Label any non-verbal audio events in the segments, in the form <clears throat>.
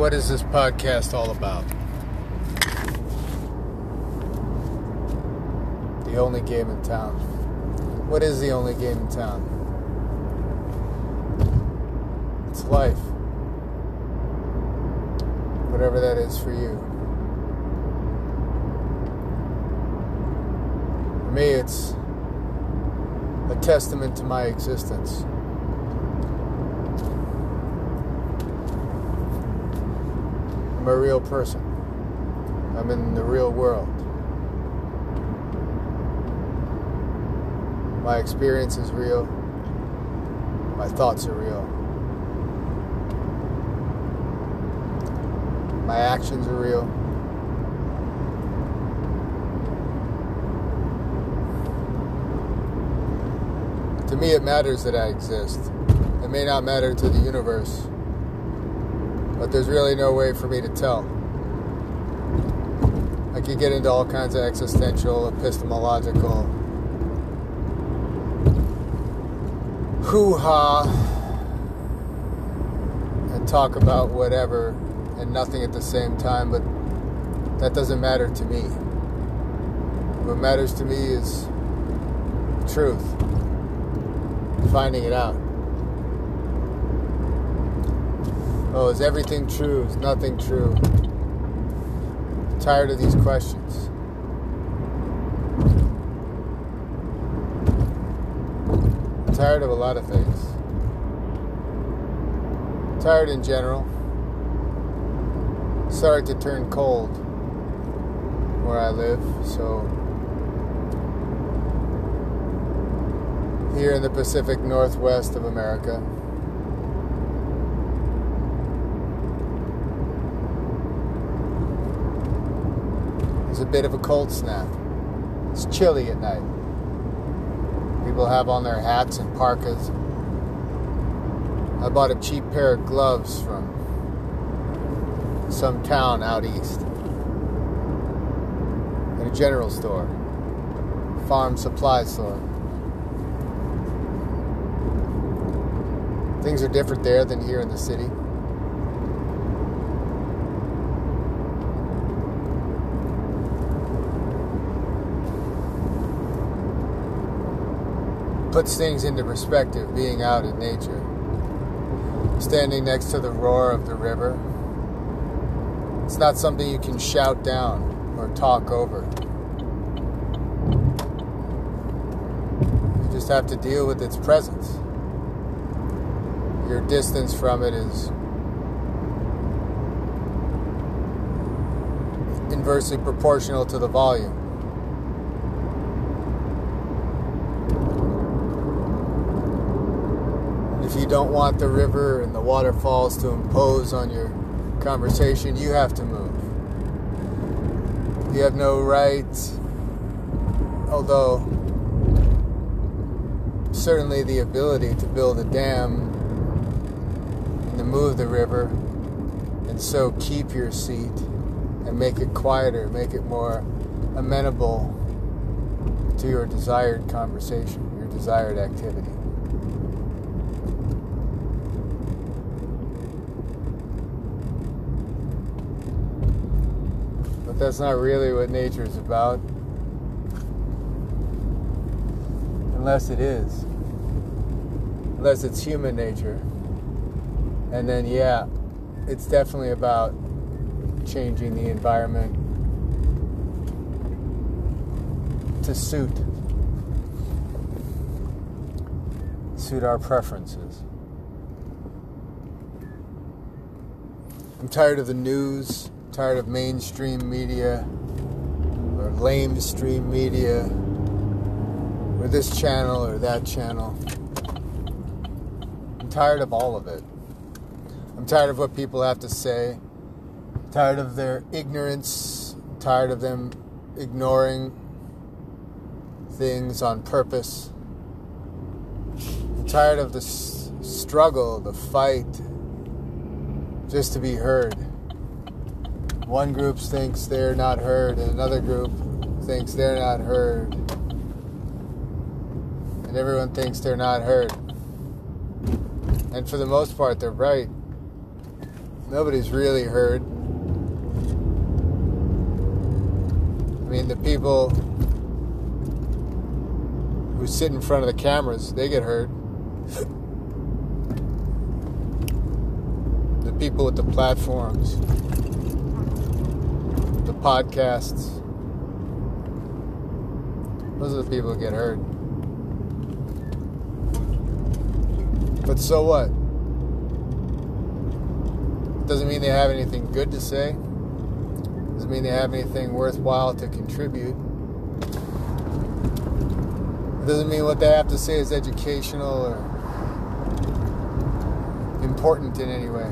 what is this podcast all about? The only game in town. What is the only game in town? It's life. Whatever that is for you. For me, it's a testament to my existence. I'm a real person. I'm in the real world. My experience is real. My thoughts are real. My actions are real. To me, it matters that I exist. It may not matter to the universe, but there's really no way for me to tell. I could get into all kinds of existential, epistemological hoo ha and talk about whatever and nothing at the same time, but that doesn't matter to me. What matters to me is truth, finding it out. Oh, is everything true? Is nothing true? I'm tired of these questions. I'm tired of a lot of things. I'm tired in general. Started to turn cold where I live, so here in the Pacific Northwest of America. A bit of a cold snap. It's chilly at night. People have on their hats and parkas. I bought a cheap pair of gloves from some town out east at a general store, farm supply store. Things are different there than here in the city. Puts things into perspective being out in nature. Standing next to the roar of the river. It's not something you can shout down or talk over. You just have to deal with its presence your distance from it is inversely proportional to the volume. If you don't want the river and the waterfalls to impose on your conversation, you have to move. You have no right, although certainly the ability to build a dam and to move the river and so keep your seat and make it quieter, make it more amenable to your desired conversation, your desired activity. But that's not really what nature is about. Unless it is. Unless it's human nature. And then, yeah, it's definitely about changing the environment to suit suit our preferences. I'm tired of the news, tired of mainstream media or lamestream media or this channel or that channel. I'm tired of all of it. I'm tired of what people have to say. I'm tired of their ignorance. I'm tired of them ignoring things on purpose. I'm tired of the s- struggle, the fight, just to be heard. One group thinks they're not heard, and another group thinks they're not heard. And everyone thinks they're not heard. And for the most part, they're right. Nobody's really heard. I mean, the people who sit in front of the cameras, they get heard. <laughs> the people with the platforms, podcasts, those are the people who get hurt. But so what? Doesn't mean they have anything good to say doesn't mean they have anything worthwhile to contribute. It doesn't mean what they have to say is educational or important in any way.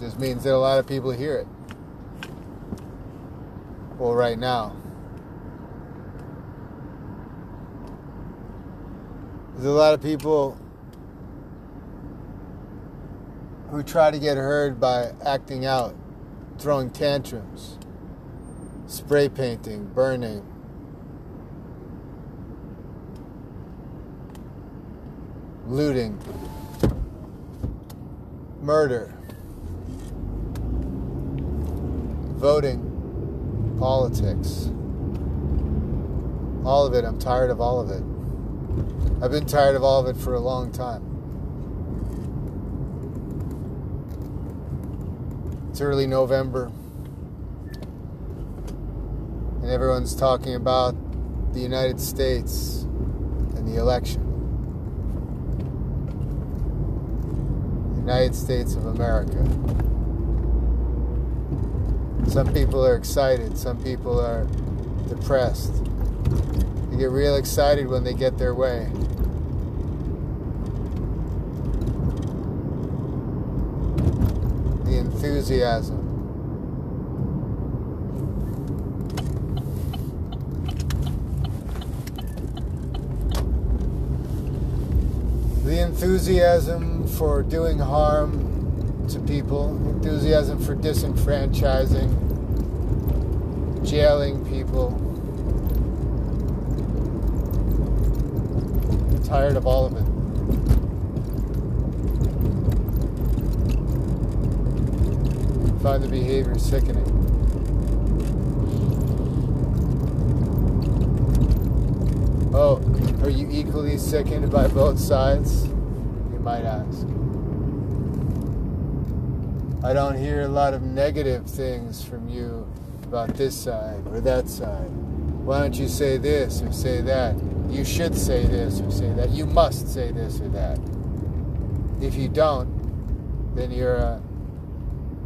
Just means that a lot of people hear it. Well, right now. There's a lot of people who try to get heard by acting out, throwing tantrums, spray painting, burning. Looting, murder, voting, politics. All of it, I'm tired of all of it. I've been tired of all of it for a long time. It's early November. And everyone's talking about the United States and the election. United States of America. Some people are excited, some people are depressed. They get real excited when they get their way. The enthusiasm. The enthusiasm for doing harm to people, enthusiasm for disenfranchising, jailing people. I'm tired of all of it. find the behavior sickening. Oh, are you equally sickened by both sides? You might ask. I don't hear a lot of negative things from you about this side or that side. Why don't you say this or say that? You should say this or say that. You must say this or that. If you don't, then you're a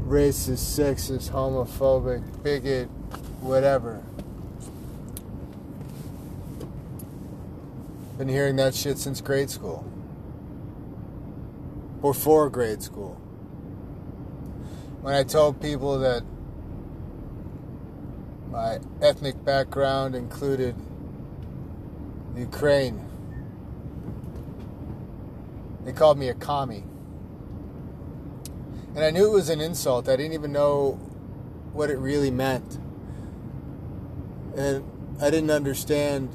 racist, sexist, homophobic, bigot, whatever. Been hearing that shit since grade school. Before grade school. When I told people that my ethnic background included Ukraine, they called me a commie. And I knew it was an insult. I didn't even know what it really meant. And I didn't understand,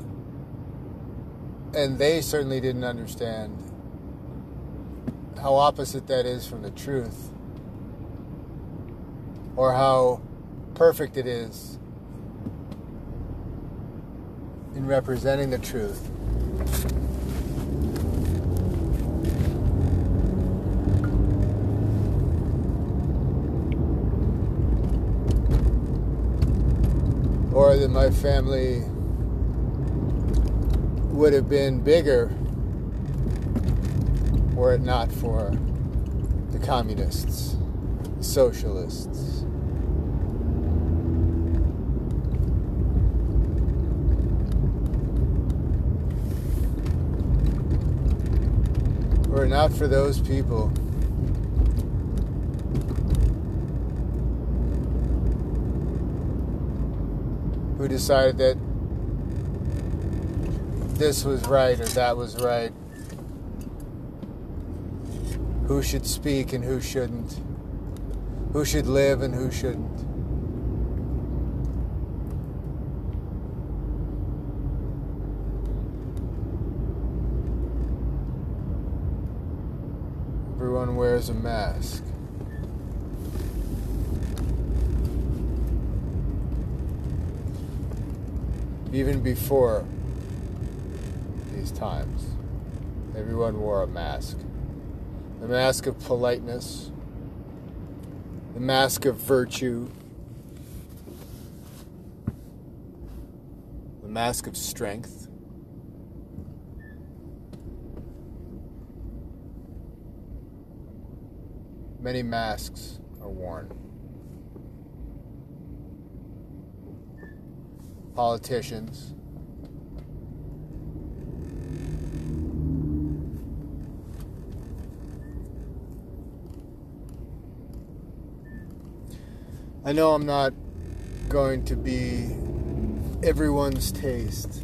and they certainly didn't understand how opposite that is from the truth, or how perfect it is in representing the truth. or that my family would have been bigger were it not for the communists, socialists. Were not for those people. Who decided that this was right or that was right, who should speak and who shouldn't, who should live and who shouldn't. everyone wears a mask. Even before these times, everyone wore a mask. The mask of politeness, the mask of virtue, the mask of strength. Many masks are worn. Politicians. I know I'm not going to be everyone's taste.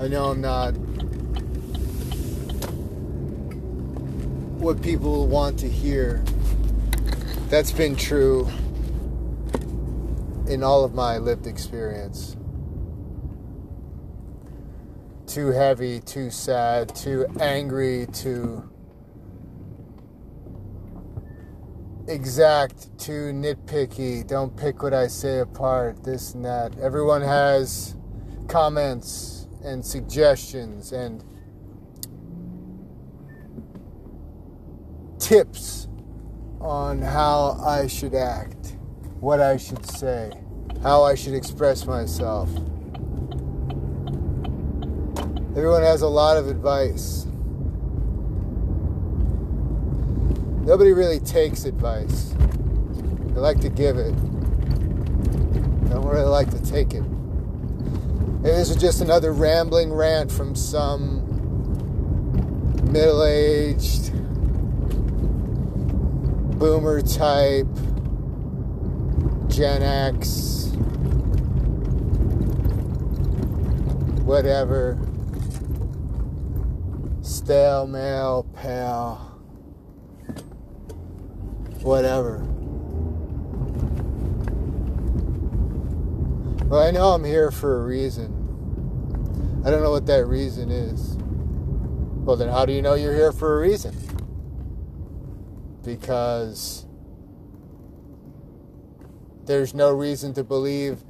I know I'm not what people want to hear. That's been true in all of my lived experience. Too heavy, too sad, too angry, too exact, too nitpicky. Don't pick what I say apart, this and that. Everyone has comments and suggestions and tips on how I should act, what I should say, how I should express myself. Everyone has a lot of advice. Nobody really takes advice. They like to give it. They don't really like to take it. Maybe this is just another rambling rant from some middle aged boomer type, Gen X, whatever, stale male, pal, whatever. Well, I know I'm here for a reason. I don't know what that reason is. Well, then how do you know you're here for a reason? because there's no reason to believe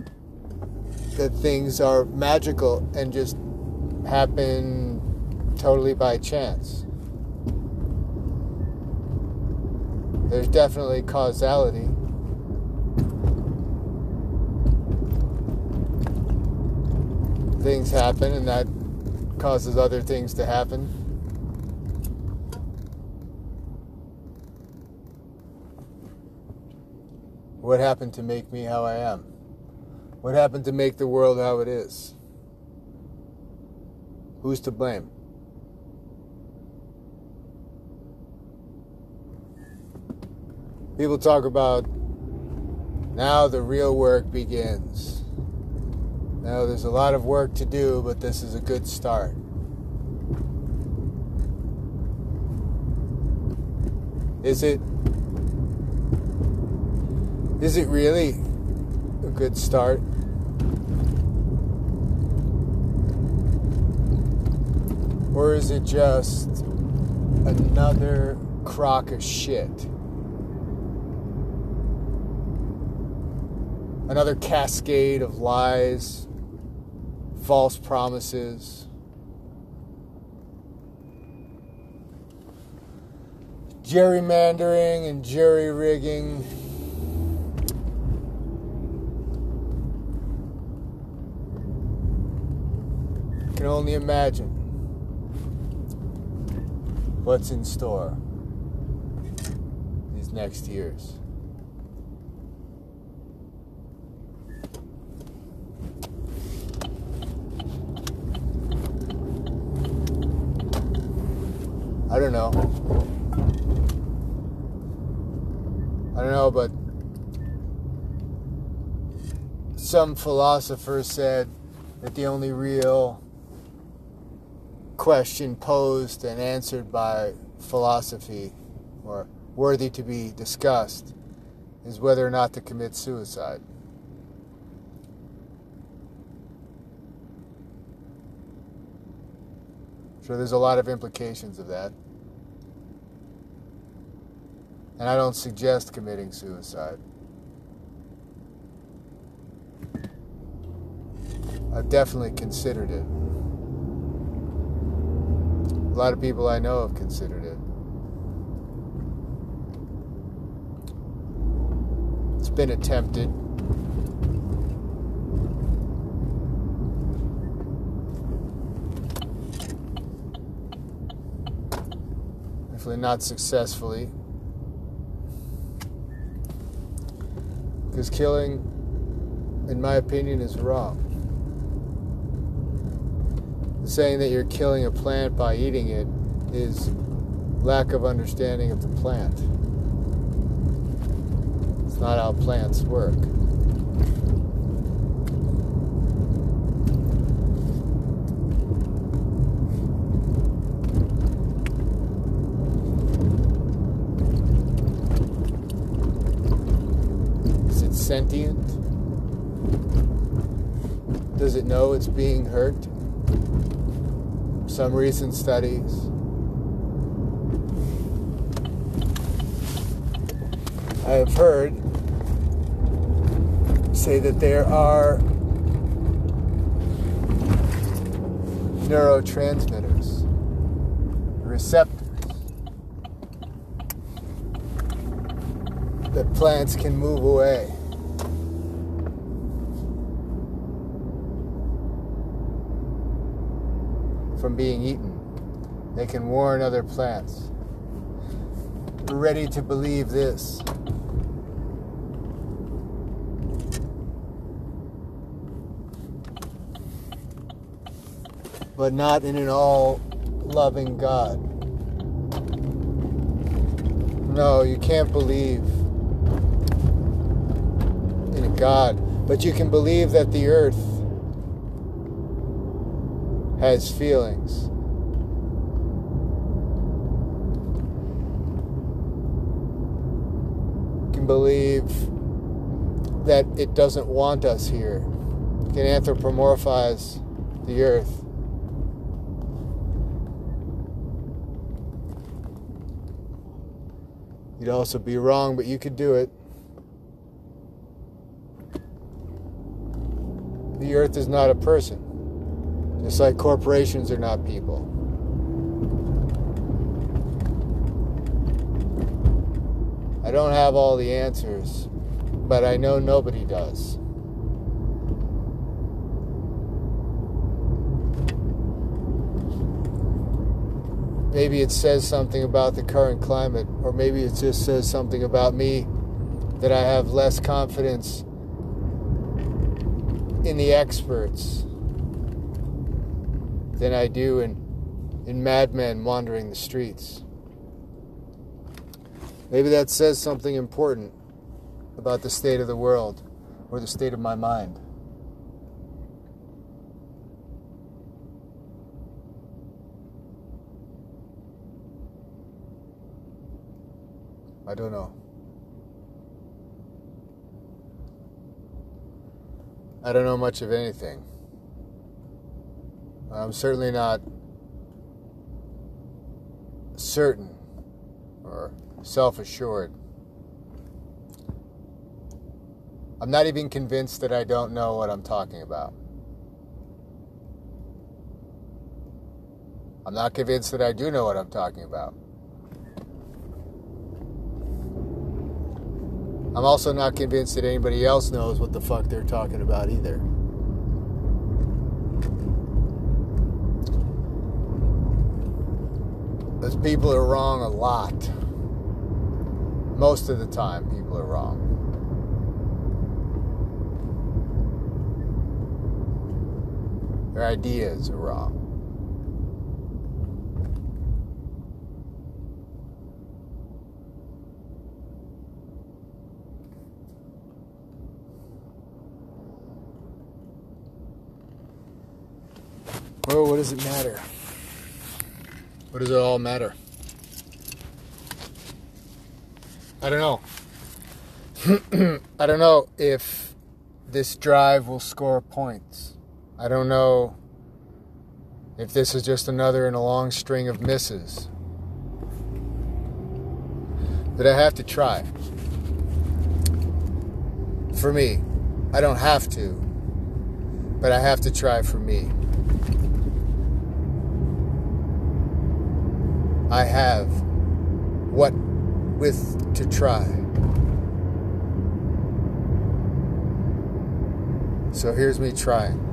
that things are magical and just happen totally by chance. There's definitely causality. Things happen and that causes other things to happen. What happened to make me how I am? What happened to make the world how it is? Who's to blame? People talk about now the real work begins. Now there's a lot of work to do, but this is a good start. Is it is it really a good start? Or is it just another crock of shit? Another cascade of lies, false promises. Gerrymandering and jury rigging. can only imagine what's in store these next years. I don't know. I don't know, but some philosopher said that the only real question posed and answered by philosophy or worthy to be discussed is whether or not to commit suicide. Sure, there's a lot of implications of that. And I don't suggest committing suicide. I've definitely considered it. A lot of people I know have considered it. It's been attempted. Hopefully, not successfully. Because killing, in my opinion, is wrong. Saying that you're killing a plant by eating it is lack of understanding of the plant. It's not how plants work. Sentient? Does it know it's being hurt? Some recent studies. I have heard say that there are neurotransmitters, receptors that plants can move away. From being eaten. They can warn other plants. We're ready to believe this. But not in an all loving God. No, you can't believe in a God, but you can believe that the earth has feelings. can believe that it doesn't want us here. can anthropomorphize the earth. You'd also be wrong, but you could do it. The earth is not a person. Just like corporations are not people. I don't have all the answers, but I know nobody does. Maybe it says something about the current climate, or maybe it just says something about me that I have less confidence in the experts than I do in, in madmen wandering the streets. Maybe that says something important about the state of the world or the state of my mind. I don't know. I don't know much of anything. I'm certainly not certain or self assured. I'm not even convinced that I don't know what I'm talking about. I'm not convinced that I do know what I'm talking about. I'm also not convinced that anybody else knows what the fuck they're talking about either. Those people are wrong a lot. Most of the time, people are wrong. Their ideas are wrong. Well, what does it matter? What does it all matter? I don't know. <clears throat> I don't know if this drive will score points. I don't know if this is just another in a long string of misses. But I have to try. For me. I don't have to, but I have to try for me. I have what with to try. So here's me trying.